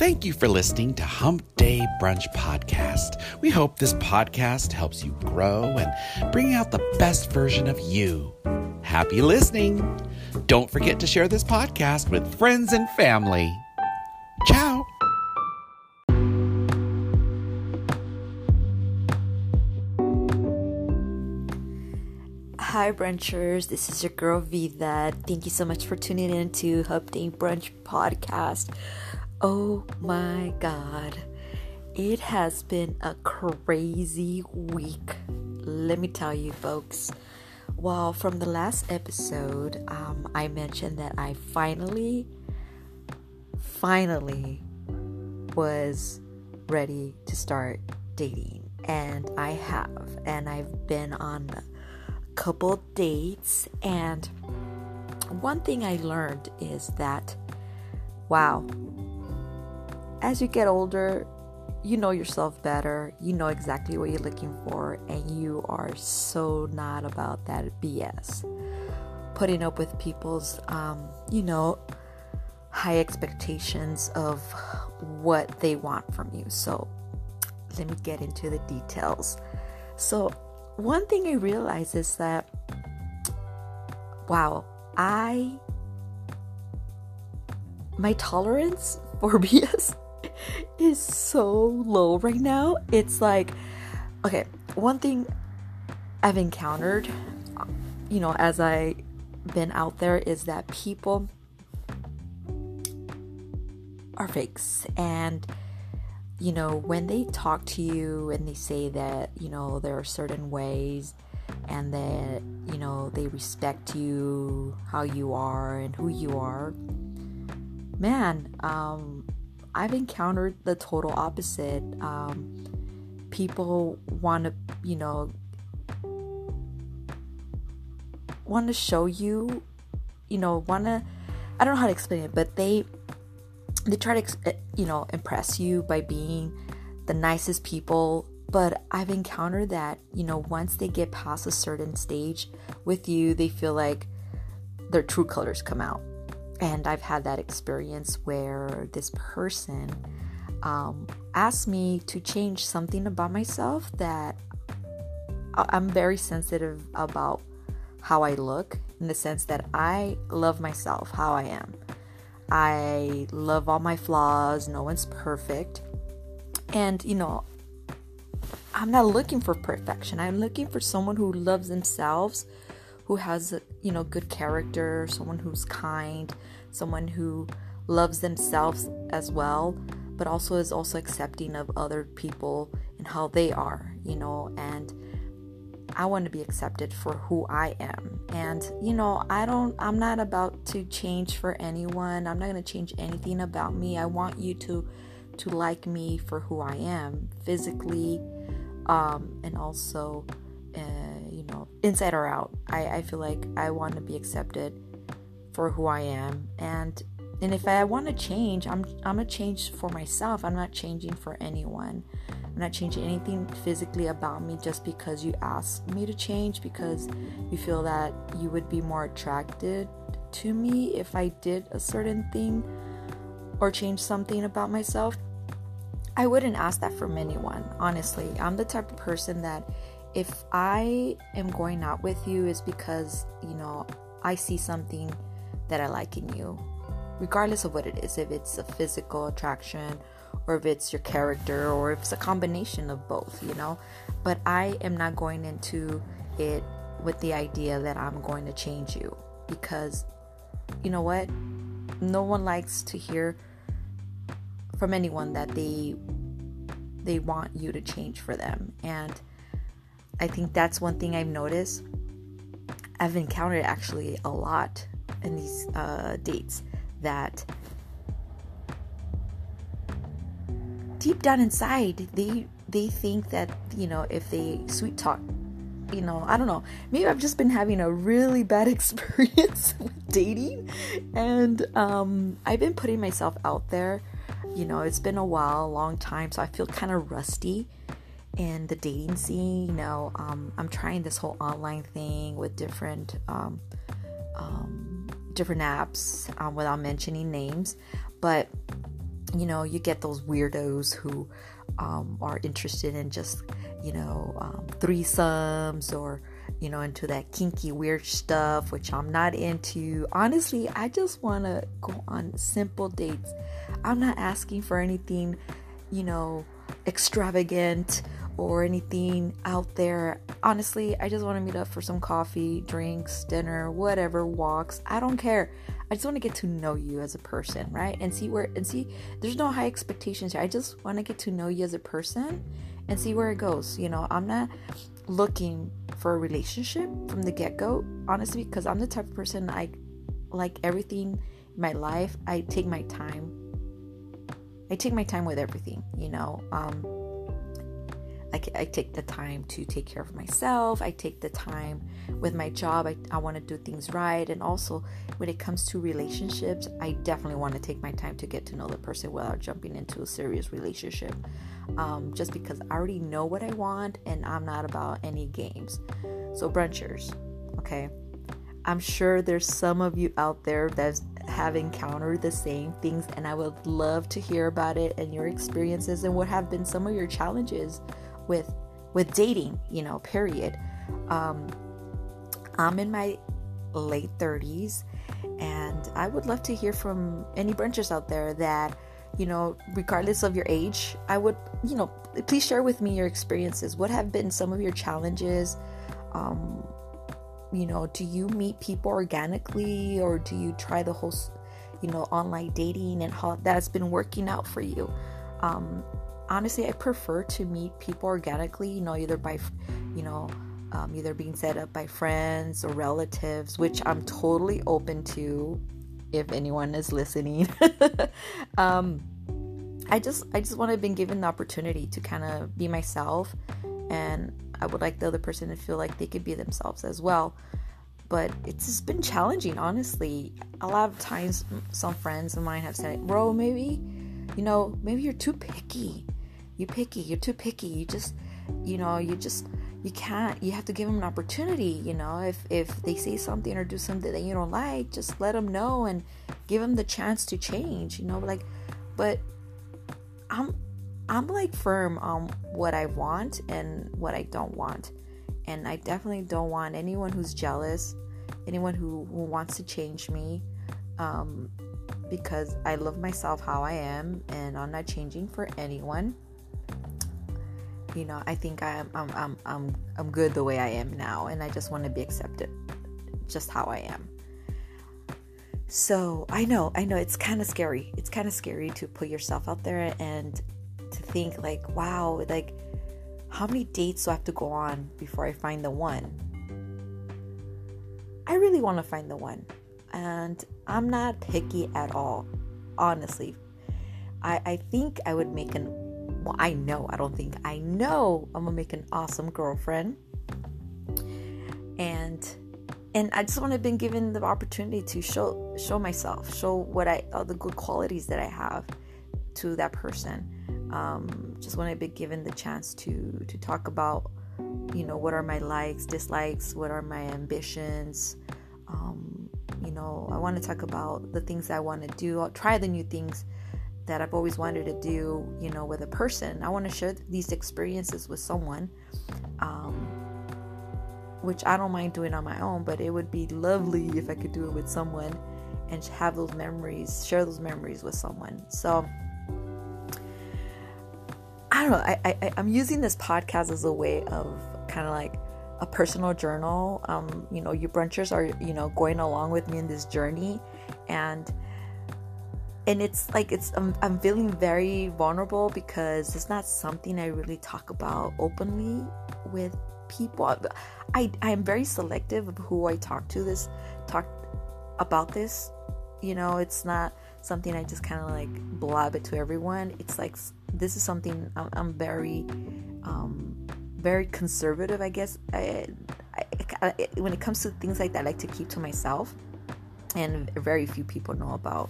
Thank you for listening to Hump Day Brunch Podcast. We hope this podcast helps you grow and bring out the best version of you. Happy listening! Don't forget to share this podcast with friends and family. Ciao! Hi, brunchers. This is your girl Vida. Thank you so much for tuning in to Hump Day Brunch Podcast. Oh my God. It has been a crazy week. Let me tell you, folks. Well, from the last episode, um, I mentioned that I finally, finally was ready to start dating. And I have. And I've been on a couple dates. And one thing I learned is that, wow, as you get older, you know yourself better, you know exactly what you're looking for, and you are so not about that BS. Putting up with people's, um, you know, high expectations of what they want from you. So, let me get into the details. So, one thing I realized is that, wow, I, my tolerance for BS is so low right now. It's like, okay, one thing I've encountered, you know, as I been out there is that people are fakes and you know when they talk to you and they say that you know there are certain ways and that you know they respect you how you are and who you are man um I've encountered the total opposite. Um, people want to, you know, want to show you, you know, want to. I don't know how to explain it, but they they try to, eh, you know, impress you by being the nicest people. But I've encountered that, you know, once they get past a certain stage with you, they feel like their true colors come out and I've had that experience where this person um, asked me to change something about myself that I'm very sensitive about how I look in the sense that I love myself, how I am. I love all my flaws, no one's perfect. And, you know, I'm not looking for perfection. I'm looking for someone who loves themselves, who has, you know, good character, someone who's kind, someone who loves themselves as well, but also is also accepting of other people and how they are, you know, and I want to be accepted for who I am. And, you know, I don't, I'm not about to change for anyone. I'm not going to change anything about me. I want you to, to like me for who I am physically, um, and also, uh, you know, inside or out. I, I feel like I want to be accepted for who I am and and if I want to change, I'm I'm a change for myself. I'm not changing for anyone. I'm not changing anything physically about me just because you asked me to change because you feel that you would be more attracted to me if I did a certain thing or change something about myself. I wouldn't ask that from anyone, honestly. I'm the type of person that if I am going out with you is because, you know, I see something that I like in you, regardless of what it is, if it's a physical attraction or if it's your character or if it's a combination of both, you know. But I am not going into it with the idea that I'm going to change you because you know what? No one likes to hear from anyone that they they want you to change for them. And I think that's one thing I've noticed. I've encountered actually a lot in these uh, dates that deep down inside they they think that you know if they sweet talk you know i don't know. Maybe i've just been having a really bad experience with dating. And um i've been putting myself out there. You know it's been a while a long time so i feel kind of rusty in the dating scene you know. Um, i'm trying this whole online thing with different um, um, different apps um, without mentioning names. But you know, you get those weirdos who um, are interested in just, you know, um, threesomes or, you know, into that kinky, weird stuff, which I'm not into. Honestly, I just want to go on simple dates. I'm not asking for anything, you know, extravagant or anything out there. Honestly, I just want to meet up for some coffee, drinks, dinner, whatever, walks. I don't care. I just want to get to know you as a person, right? And see where and see there's no high expectations here. I just want to get to know you as a person and see where it goes. You know, I'm not looking for a relationship from the get-go, honestly, because I'm the type of person I like everything in my life. I take my time. I take my time with everything, you know. Um I, I take the time to take care of myself. I take the time with my job. I, I want to do things right. And also, when it comes to relationships, I definitely want to take my time to get to know the person without jumping into a serious relationship. Um, just because I already know what I want and I'm not about any games. So, brunchers, okay? I'm sure there's some of you out there that have encountered the same things, and I would love to hear about it and your experiences and what have been some of your challenges with with dating you know period. Um i'm in my late 30s and i would love to hear from any brunchers out there that you know regardless of your age i would you know please share with me your experiences. What have been some of your challenges? Um you know do you meet people organically or do you try the whole you know online dating and how that's been working out for you? Um honestly, I prefer to meet people organically, you know, either by, you know, um, either being set up by friends or relatives, which I'm totally open to if anyone is listening. um, I just I just want to be given the opportunity to kind of be myself and I would like the other person to feel like they could be themselves as well. But it's just been challenging, honestly. A lot of times some friends of mine have said, Bro, maybe, you know, maybe you're too picky you're picky you're too picky you just you know you just you can't you have to give them an opportunity you know if if they say something or do something that you don't like just let them know and give them the chance to change you know like but i'm i'm like firm on what i want and what i don't want and i definitely don't want anyone who's jealous anyone who, who wants to change me um, because i love myself how i am and i'm not changing for anyone you know i think i'm i'm i'm i'm, I'm good the way i am now and i just want to be accepted just how i am. So i know i know it's kind of scary. It's kind of scary to put yourself out there and to think like wow like how many dates do i have to go on before i find the one? I really want to find the one and i'm not picky at all honestly. I i think i would make an well, I know, I don't think, I know I'm gonna make an awesome girlfriend. And and I just want to been given the opportunity to show show myself, show what I all the good qualities that I have to that person. Um, just want to be given the chance to to talk about, you know, what are my likes, dislikes, what are my ambitions. Um, you know, I want to talk about the things I want to do. I'll try the new things that I've always wanted to do, you know, with a person. I want to share these experiences with someone, um, which I don't mind doing on my own, but it would be lovely if I could do it with someone and have those memories, share those memories with someone. So, I don't know. I, I I'm using this podcast as a way of kind of like a personal journal. Um, you know, you brunchers are you know going along with me in this journey, and and it's like it's I'm, I'm feeling very vulnerable because it's not something I really talk about openly with people. I I am very selective of who I talk to. This talk about this. You know, it's not something I just kind of like blab it to everyone. It's like this is something I'm, I'm very um, very conservative. I guess I, I, I, when it comes to things like that, I like to keep to myself, and very few people know about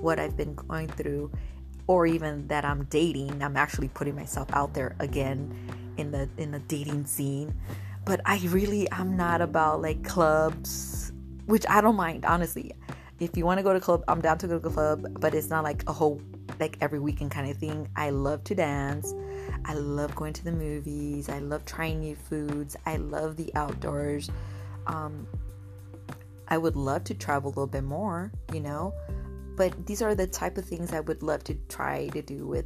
what I've been going through or even that I'm dating. I'm actually putting myself out there again in the in the dating scene. But I really I'm not about like clubs, which I don't mind honestly. If you want to go to club, I'm down to go to club, but it's not like a whole like every weekend kind of thing. I love to dance. I love going to the movies. I love trying new foods. I love the outdoors. Um, I would love to travel a little bit more, you know, but these are the type of things I would love to try to do with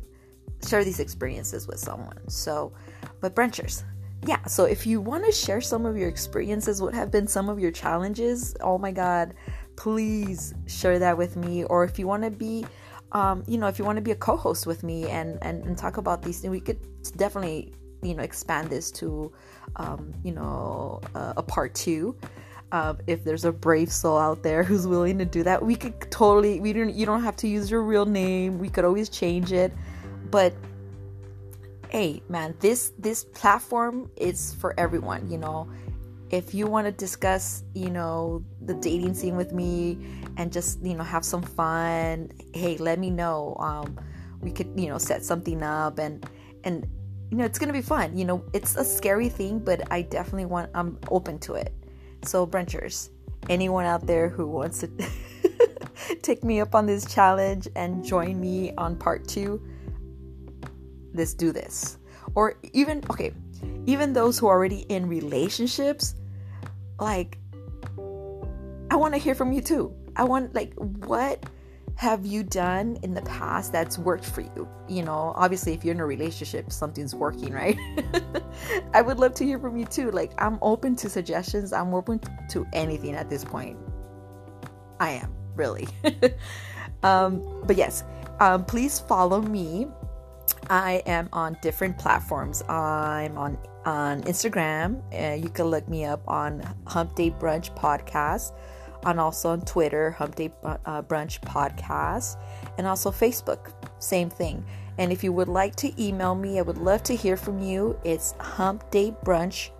share these experiences with someone. So, but brunchers, yeah. So if you want to share some of your experiences, what have been some of your challenges? Oh my God, please share that with me. Or if you want to be um, you know, if you want to be a co-host with me and, and, and talk about these things, we could definitely, you know, expand this to, um, you know, uh, a part two. Uh, if there's a brave soul out there who's willing to do that, we could totally. We don't. You don't have to use your real name. We could always change it. But hey, man, this this platform is for everyone. You know, if you want to discuss, you know, the dating scene with me and just, you know, have some fun, hey, let me know. Um, we could, you know, set something up and and you know, it's gonna be fun. You know, it's a scary thing, but I definitely want I'm open to it. So brunchers, anyone out there who wants to take me up on this challenge and join me on part two, let's do this. Or even okay, even those who are already in relationships, like I want to hear from you too. I want like what have you done in the past that's worked for you? You know, obviously if you're in a relationship, something's working, right? I would love to hear from you too. Like I'm open to suggestions. I'm open to anything at this point. I am, really. um, but yes, um, please follow me. I am on different platforms. I'm on on Instagram. Uh, you can look me up on Hump Day Brunch Podcast, and also on Twitter, Hump Day uh, Brunch Podcast, and also Facebook. Same thing. And if you would like to email me, I would love to hear from you. It's humpdaybrunch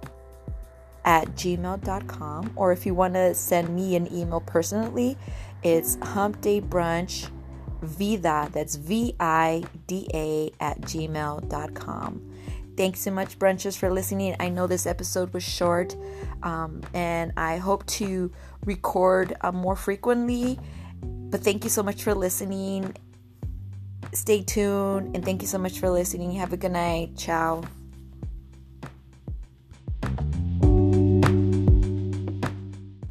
at gmail.com. Or if you want to send me an email personally, it's humpdaybrunch vida, that's V I D A, at gmail.com. Thanks so much, Brunchers, for listening. I know this episode was short, um, and I hope to record uh, more frequently. But thank you so much for listening. Stay tuned, and thank you so much for listening. Have a good night. Ciao.